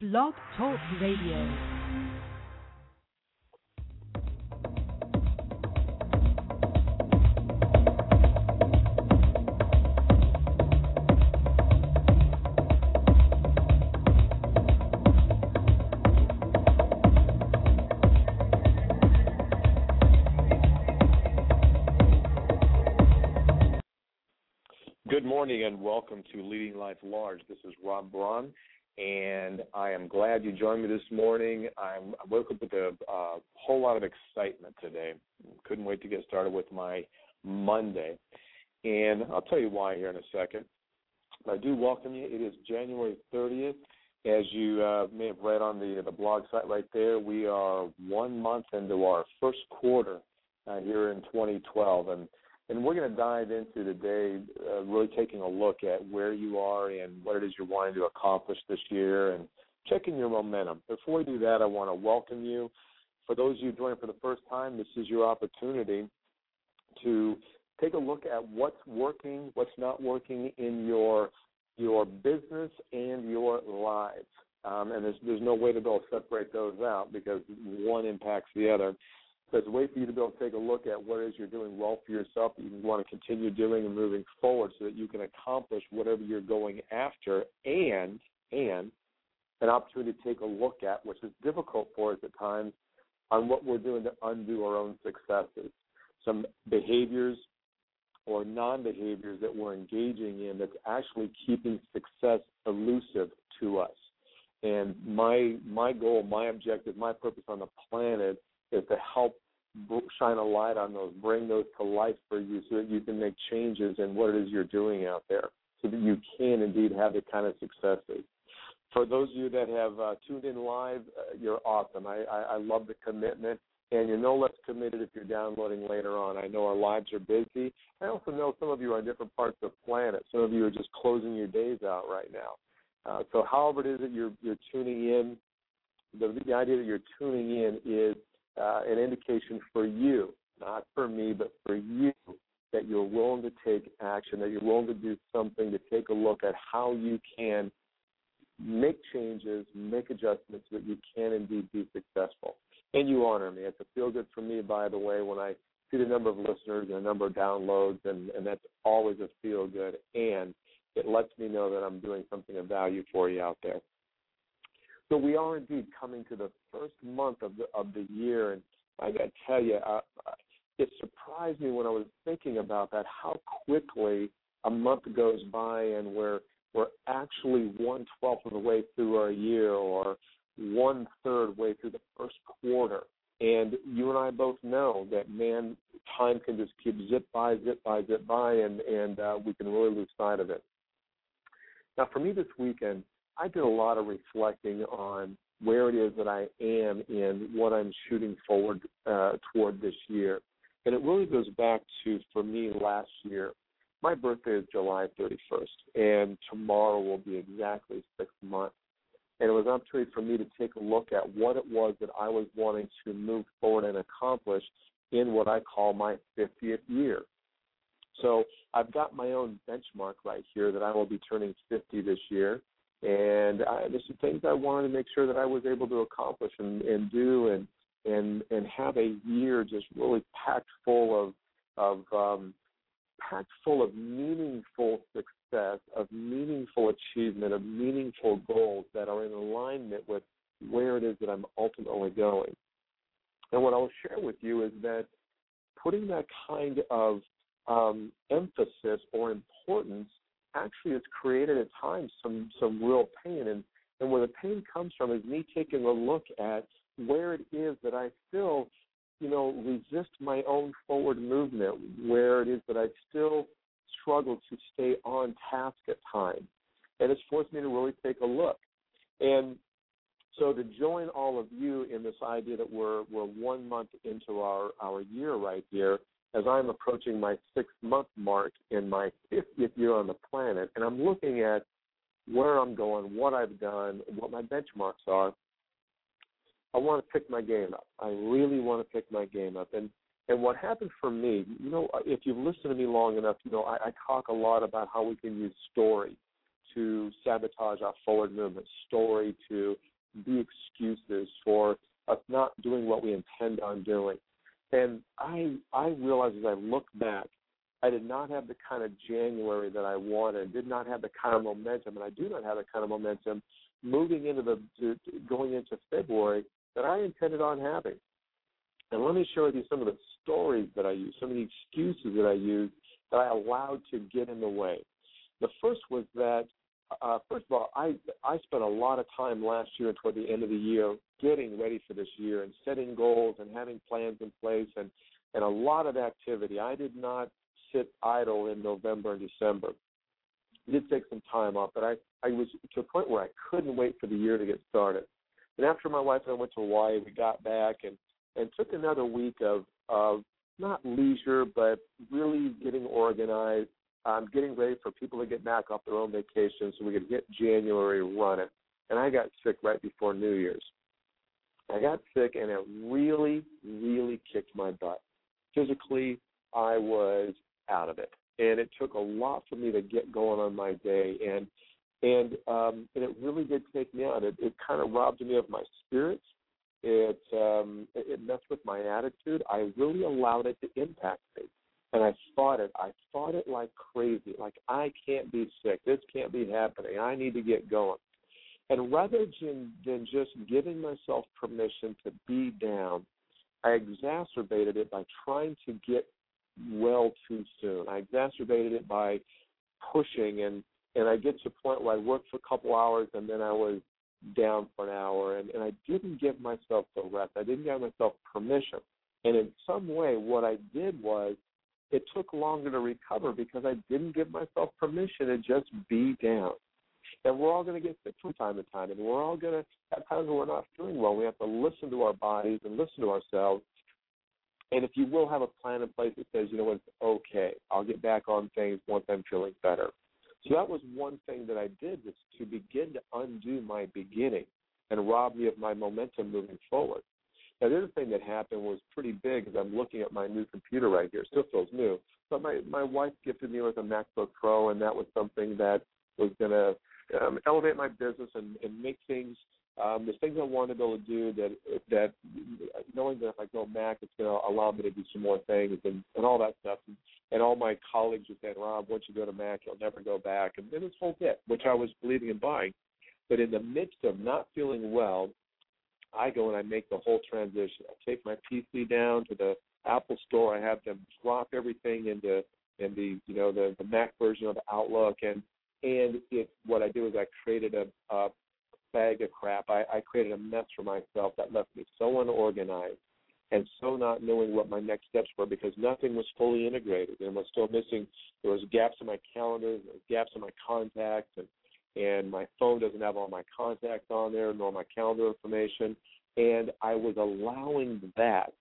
Blog Talk Radio. Good morning and welcome to Leading Life Large. This is Rob Braun, and I am glad you joined me this morning. I'm, I woke up with a whole lot of excitement today. Couldn't wait to get started with my Monday, and I'll tell you why here in a second. I do welcome you. It is January 30th. As you uh, may have read on the the blog site right there, we are one month into our first quarter uh, here in 2012, and and we're going to dive into today, uh, really taking a look at where you are and what it is you're wanting to accomplish this year and checking your momentum. Before we do that, I want to welcome you. For those of you joining for the first time, this is your opportunity to take a look at what's working, what's not working in your your business and your lives. Um, and there's there's no way to be able to separate those out because one impacts the other. It's a way for you to be able to take a look at what is you're doing well for yourself that you want to continue doing and moving forward so that you can accomplish whatever you're going after and and an opportunity to take a look at, which is difficult for us at times, on what we're doing to undo our own successes. Some behaviors or non behaviors that we're engaging in that's actually keeping success elusive to us. And my my goal, my objective, my purpose on the planet is to help shine a light on those, bring those to life for you so that you can make changes in what it is you're doing out there so that you can indeed have the kind of successes. For those of you that have uh, tuned in live, uh, you're awesome. I, I, I love the commitment, and you're no less committed if you're downloading later on. I know our lives are busy. I also know some of you are in different parts of the planet. Some of you are just closing your days out right now. Uh, so, however it is that you're, you're tuning in, the, the idea that you're tuning in is uh, an indication for you, not for me, but for you, that you're willing to take action, that you're willing to do something to take a look at how you can make changes, make adjustments so that you can indeed be successful. And you honor me. It's a feel good for me, by the way, when I see the number of listeners and the number of downloads, and, and that's always a feel good. And it lets me know that I'm doing something of value for you out there. So we are indeed coming to the first month of the of the year, and I got to tell you, it surprised me when I was thinking about that how quickly a month goes by, and we're we're actually one twelfth of the way through our year, or one third way through the first quarter. And you and I both know that man, time can just keep zip by, zip by, zip by, and and uh, we can really lose sight of it. Now, for me this weekend, I did a lot of reflecting on where it is that I am and what I'm shooting forward uh, toward this year. And it really goes back to, for me, last year. My birthday is July 31st, and tomorrow will be exactly six months. And it was an opportunity for me to take a look at what it was that I was wanting to move forward and accomplish in what I call my 50th year. So I've got my own benchmark right here that I will be turning 50 this year and I, there's some things I wanted to make sure that I was able to accomplish and, and do, and and and have a year just really packed full of of um, packed full of meaningful success, of meaningful achievement, of meaningful goals that are in alignment with where it is that I'm ultimately going. And what I'll share with you is that putting that kind of um, emphasis or importance actually has created at times some some real pain and and where the pain comes from is me taking a look at where it is that I still, you know, resist my own forward movement, where it is that I still struggle to stay on task at times. And it's forced me to really take a look. And so to join all of you in this idea that we're we're one month into our, our year right here, as I'm approaching my six month mark in my 50th year on the planet, and I'm looking at where I'm going, what I've done, what my benchmarks are, I want to pick my game up. I really want to pick my game up. And and what happened for me, you know, if you've listened to me long enough, you know, I, I talk a lot about how we can use story to sabotage our forward movement, story to be excuses for us not doing what we intend on doing. And I I realize as I look back, I did not the kind of January that I wanted, did not have the kind of momentum, and I do not have the kind of momentum moving into the going into February that I intended on having. And let me share with you some of the stories that I use, some of the excuses that I used that I allowed to get in the way. The first was that, uh, first of all, I I spent a lot of time last year toward the end of the year getting ready for this year and setting goals and having plans in place and and a lot of activity. I did not sit idle in November and December. I did take some time off, but I I was to a point where I couldn't wait for the year to get started. And after my wife and I went to Hawaii, we got back and and took another week of of not leisure, but really getting organized, um, getting ready for people to get back off their own vacation so we could get January running. And I got sick right before New Year's. I got sick and it really, really kicked my butt. Physically, I was out of it. And it took a lot for me to get going on my day and and um and it really did take me out. It it kind of robbed me of my spirits it um, it messed with my attitude. I really allowed it to impact me, and I fought it. I fought it like crazy. Like I can't be sick. This can't be happening. I need to get going. And rather than, than just giving myself permission to be down, I exacerbated it by trying to get well too soon. I exacerbated it by pushing and and I get to a point where I worked for a couple hours and then I was down for an hour and, and I didn't give myself the rest. I didn't give myself permission. And in some way what I did was it took longer to recover because I didn't give myself permission to just be down. And we're all going to get sick from time to time, and we're all going to have times when we're not feeling well. We have to listen to our bodies and listen to ourselves. And if you will have a plan in place that says, you know what, it's okay. I'll get back on things once I'm feeling better. So that was one thing that I did was to begin to undo my beginning and rob me of my momentum moving forward. Now the other thing that happened was pretty big as I'm looking at my new computer right here. It still feels new. But my, my wife gifted me with a MacBook Pro and that was something that was gonna um, elevate my business and, and make things um, there's things I wanted to be able to do that that go Mac, it's going to allow me to do some more things and, and all that stuff. And, and all my colleagues were saying, Rob, once you go to Mac, you'll never go back. And then this whole bit, which I was believing in buying. But in the midst of not feeling well, I go and I make the whole transition. I take my PC down to the Apple Store. I have them drop everything into in the you know the, the Mac version of Outlook, and and it what I do is I created a, a bag of crap. I, I created a mess for myself that left me so unorganized and so not knowing what my next steps were because nothing was fully integrated and was still missing. There was gaps in my calendar, gaps in my contacts, and and my phone doesn't have all my contacts on there nor my calendar information. And I was allowing that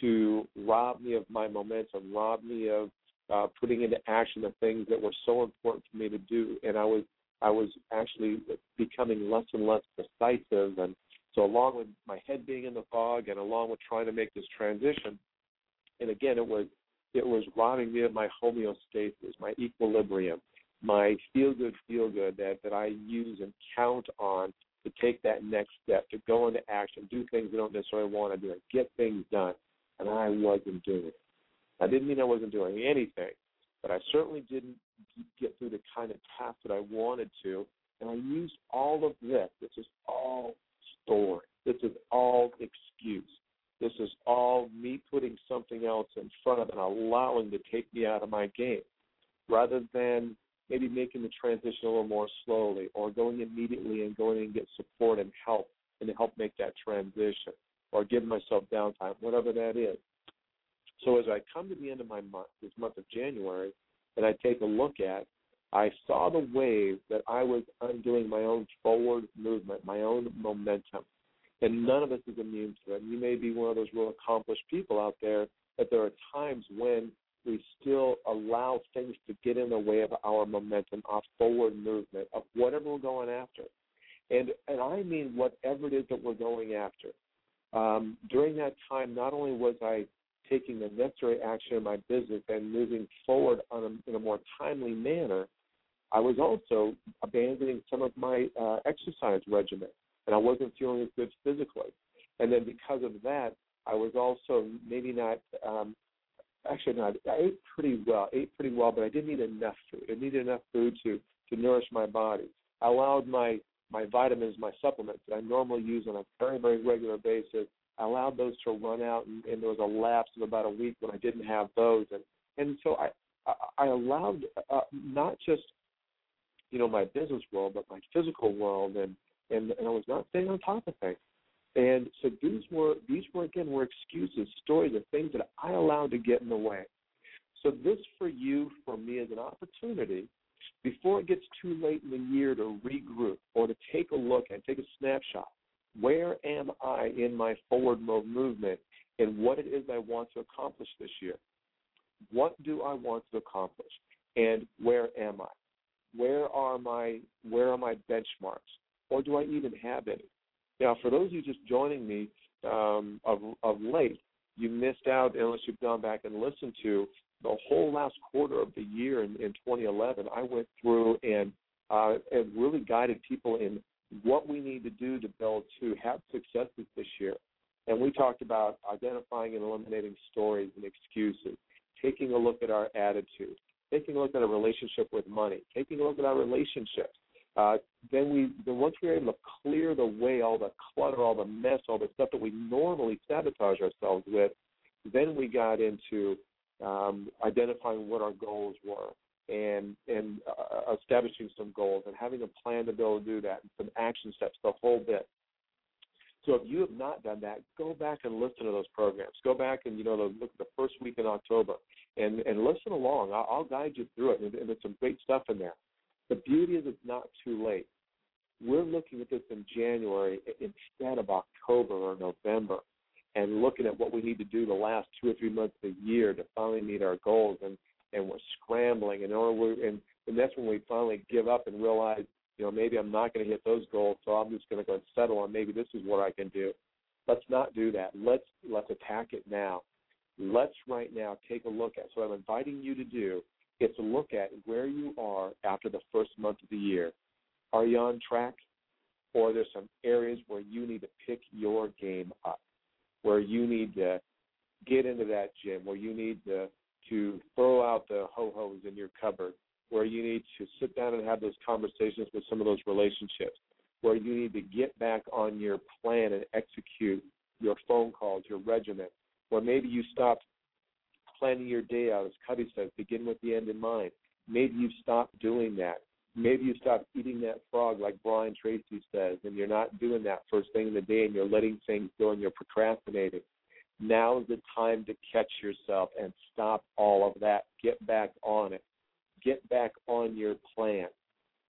to rob me of my momentum, rob me of uh, putting into action the things that were so important for me to do. And I was I was actually becoming less and less decisive. And so, along with my head being in the fog, and along with trying to make this transition, and again, it was it was robbing me of my homeostasis, my equilibrium, my feel good, feel good that that I use and count on to take that next step, to go into action, do things I don't necessarily want to do, get things done. And I wasn't doing it. I didn't mean I wasn't doing anything, but I certainly didn't get through the kind of task that I wanted to. And I used all of this. This is all story. This is all excuse. This is all me putting something else in front of and allowing to take me out of my game rather than maybe making the transition a little more slowly or going immediately and going and get support and help and to help make that transition or give myself downtime, whatever that is. So as I come to the end of my month, this month of January, and I take a look at, I saw the wave that I was undoing my own forward movement, my own momentum. And none of us is immune to it. You may be one of those real accomplished people out there, but there are times when we still allow things to get in the way of our momentum, our forward movement, of whatever we're going after. And and I mean whatever it is that we're going after. Um, during that time, not only was I taking the necessary action in my business and moving forward on a, in a more timely manner, I was also abandoning some of my uh, exercise regimen, and I wasn't feeling as good physically. And then because of that, I was also maybe not. Um, actually, not. I ate pretty well. Ate pretty well, but I didn't eat enough food. I needed enough food to to nourish my body. I allowed my my vitamins, my supplements that I normally use on a very very regular basis. I allowed those to run out, and, and there was a lapse of about a week when I didn't have those, and and so I I, allowed uh, not just you know my business world, but my physical world, and and, and I was not staying on top of things. And so these were these were again were excuses, stories of things that I allowed to get in the way. So this for you, for me, is an opportunity before it gets too late in the year to regroup or to take a look and take a snapshot. Where am I in my forward mode movement and what it is I want to accomplish this year? What do I want to accomplish? And where am I? Where are my where are my benchmarks? Or do I even have any? Now, for those of you just joining me um, of of late, you missed out unless you've gone back and listened to the whole last quarter of the year in, in 2011. I went through and uh, and really guided people in what we need to do to build to have successes this year. And we talked about identifying and eliminating stories and excuses, taking a look at our attitude, taking a look at our relationship with money, taking a look at our relationships. Uh, then we then once we were able to clear the way all the clutter, all the mess, all the stuff that we normally sabotage ourselves with, then we got into um, identifying what our goals were and and uh, establishing some goals and having a plan to be able to do that and some action steps, the whole bit. So if you have not done that, go back and listen to those programs. Go back and you know look at the first week in October and and listen along. I'll, I'll guide you through it, and, and there's some great stuff in there. The beauty is it's not too late. We're looking at this in January instead of October or November, and looking at what we need to do the last two or three months of the year to finally meet our goals. And and we're scrambling, and oh, or we and and that's when we finally give up and realize you know, maybe I'm not going to hit those goals, so I'm just going to go and settle on maybe this is what I can do. Let's not do that. Let's let's attack it now. Let's right now take a look at. So I'm inviting you to do is to look at where you are after the first month of the year. Are you on track, or are there some areas where you need to pick your game up, where you need to get into that gym, where you need to to throw out the ho hos in your cupboard, where you need to sit down and have those conversations with some of those relationships, where you need to get back on your plan and execute your phone calls, your regimen, where maybe you stopped planning your day out, as Covey says, begin with the end in mind. Maybe you've stopped doing that. Maybe you stopped eating that frog, like Brian Tracy says, and you're not doing that first thing in the day and you're letting things go and you're procrastinating. Now is the time to catch yourself and stop all of that. Get back on it get back on your plan.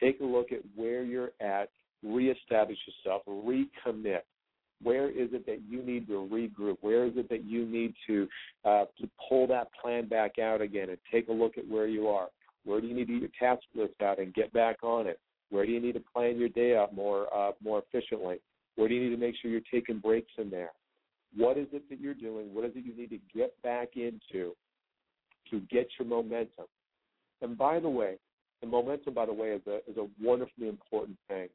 Take a look at where you're at, reestablish yourself, recommit. Where is it that you need to regroup? Where is it that you need to uh, to pull that plan back out again and take a look at where you are? Where do you need to get your task list out and get back on it? Where do you need to plan your day out more uh, more efficiently? Where do you need to make sure you're taking breaks in there? What is it that you're doing? What is it you need to get back into to get your momentum? And by the way, the momentum, by the way, is a is a wonderfully important thing.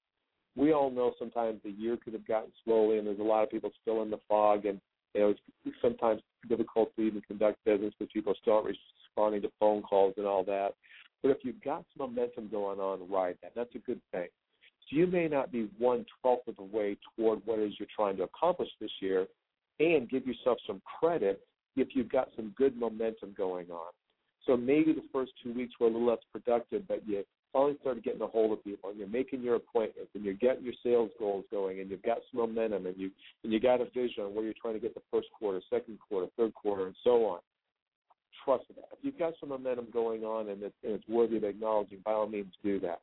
We all know sometimes the year could have gotten slowly, and there's a lot of people still in the fog, and you know it's sometimes difficult to even conduct business because people still aren't responding to phone calls and all that. But if you've got some momentum going on, ride that. That's a good thing. So you may not be one twelfth of the way toward what it is you're trying to accomplish this year, and give yourself some credit if you've got some good momentum going on. So maybe the first two weeks were a little less productive, but you finally started getting a hold of people, and you're making your appointments, and you're getting your sales goals going, and you've got some momentum, and you and you got a vision on where you're trying to get the first quarter, second quarter, third quarter, and so on. Trust that. If you've got some momentum going on and it's, and it's worthy of acknowledging, by all means, do that.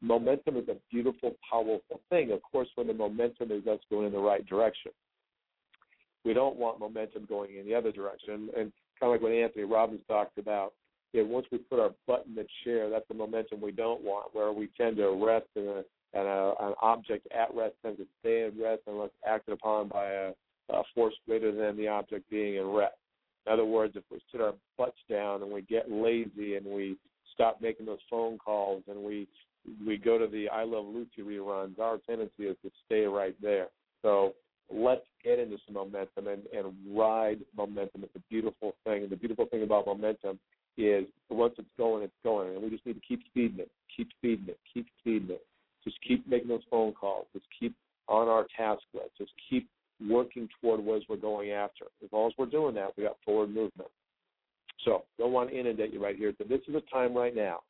Momentum is a beautiful, powerful thing. Of course, when the momentum is us going in the right direction. We don't want momentum going in the other direction. And kind of like what Anthony Robbins talked about, yeah, once we put our butt in the chair, that's the momentum we don't want, where we tend to rest in a, and a, an object at rest tends to stay at rest unless acted upon by a, a force greater than the object being in rest. In other words, if we sit our butts down and we get lazy and we stop making those phone calls and we we go to the I Love Lucy reruns, our tendency is to stay right there. So let's get into some momentum and, and ride momentum. It's a beautiful thing. And the beautiful thing about momentum is once it's going, it's going. And we just need to keep speeding it, keep speeding it, keep speeding it. Just keep making those phone calls. Just keep on our task list. Just keep working toward what we're going after. As long as we're doing that, we got forward movement. So don't want to inundate you right here. But this is a time right now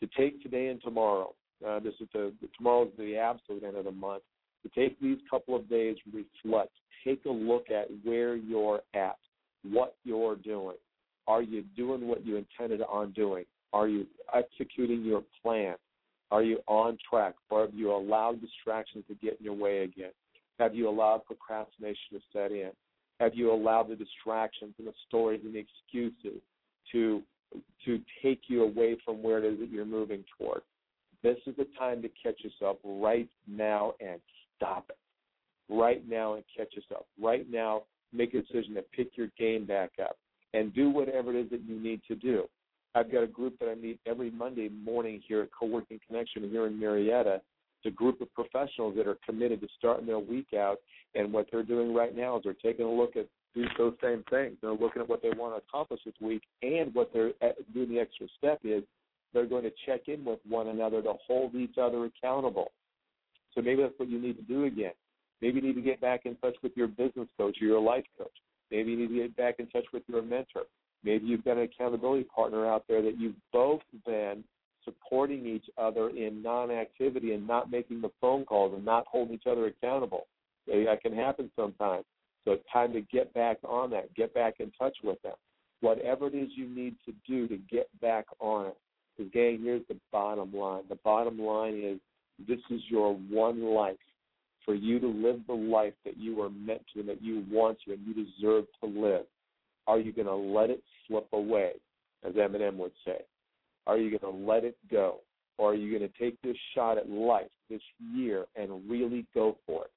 to take today and tomorrow. Uh, this is the, the tomorrow is the absolute end of the month. To take these couple of days, reflect, take a look at where you're at, what you're doing. Are you doing what you intended on doing? Are you executing your plan? Are you on track, or have you allowed distractions to get in your way again? Have you allowed procrastination to set in? Have you allowed the distractions and the stories and the excuses to to take you away from where it is that you're moving toward? This is the time to catch yourself right now and stop it. Right now and catch yourself. Right now, make a decision to pick your game back up and do whatever it is that you need to do. I've got a group that I meet every Monday morning here at Co-working Connection here in Marietta. It's a group of professionals that are committed to starting their week out, and what they're doing right now is they're taking a look at those same things. They're looking at what they want to accomplish this week, and what they're uh, doing the extra step is they're going to check in with one another to hold each other accountable. So maybe that's what you need to do again. Maybe you need to get back in touch with your business coach or your life coach. Maybe you need to get back in touch with your mentor. Maybe you've got an accountability partner out there that you've both been supporting each other in non-activity and not making the phone calls and not holding each other accountable. That can happen sometimes. So it's time to get back on that, get back in touch with them. Whatever it is you need to do to get back on it. Because, gang, here's the bottom line. The bottom line is this is your one life for you to live the life that you are meant to and that you want to and you deserve to live. Are you going to let it slip away, as Eminem would say? Are you going to let it go? Or are you going to take this shot at life this year and really go for it?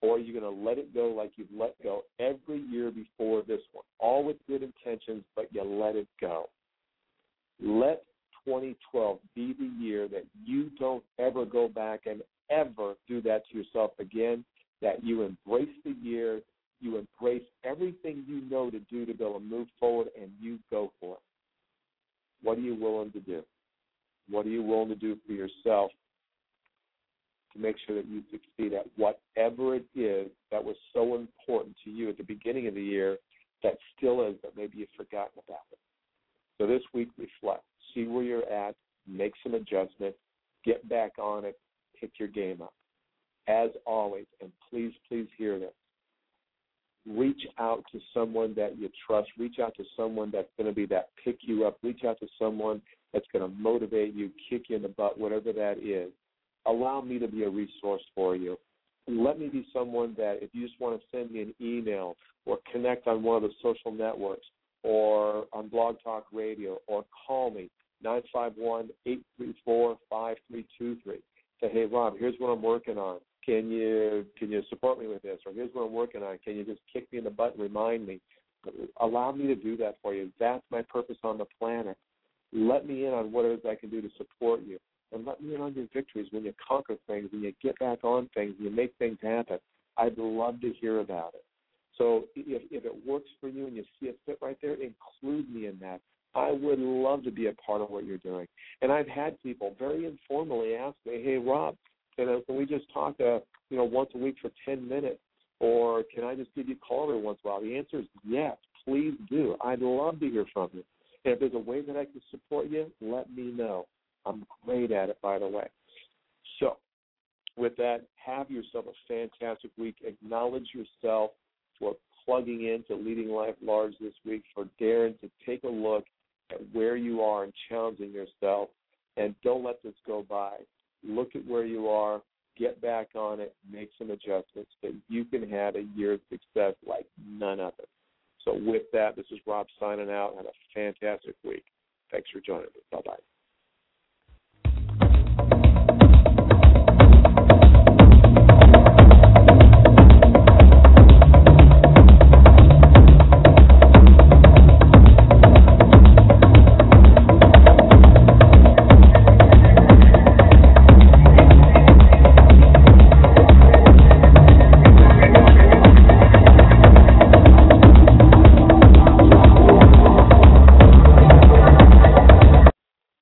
Or are you going to let it go like you've let go every year before this one? All with good intentions, but you let it go. Let 2012 be the year that you don't ever go back and ever do that to yourself again, that you embrace the year, you embrace everything you know to do to go and move forward, and you go for it. What are you willing to do? What are you willing to do for yourself to make sure that you succeed at whatever it is that was so important to you at the beginning of the year that still is, but maybe you've forgotten about it? So this week, reflect see where you're at, make some adjustments, get back on it, pick your game up. As always, and please, please hear this. Reach out to someone that you trust. Reach out to someone that's going to be that pick you up. Reach out to someone that's going to motivate you, kick you in the butt, whatever that is. Allow me to be a resource for you. Let me be someone that if you just want to send me an email or connect on one of the social networks or on Blog Talk Radio or call me, 951 834 5323. Say, hey, Rob, here's what I'm working on. Can you can you support me with this? Or here's what I'm working on. Can you just kick me in the butt and remind me? Allow me to do that for you. That's my purpose on the planet. Let me in on what it is I can do to support you. And let me in on your victories when you conquer things and you get back on things and you make things happen. I'd love to hear about it. So if, if it works for you and you see it fit right there, include me in that. I would love to be a part of what you're doing. And I've had people very informally ask me, "Hey, Rob, can, I, can we just talk, uh, you know, once a week for 10 minutes, or can I just give you a call every once in a while?" The answer is yes. Please do. I'd love to hear from you. And if there's a way that I can support you, let me know. I'm great at it, by the way. So, with that, have yourself a fantastic week. Acknowledge yourself for plugging into Leading Life Large this week, for daring to take a look where you are and challenging yourself. And don't let this go by. Look at where you are, get back on it, make some adjustments that you can have a year of success like none other. So, with that, this is Rob signing out. Have a fantastic week. Thanks for joining me. Bye bye.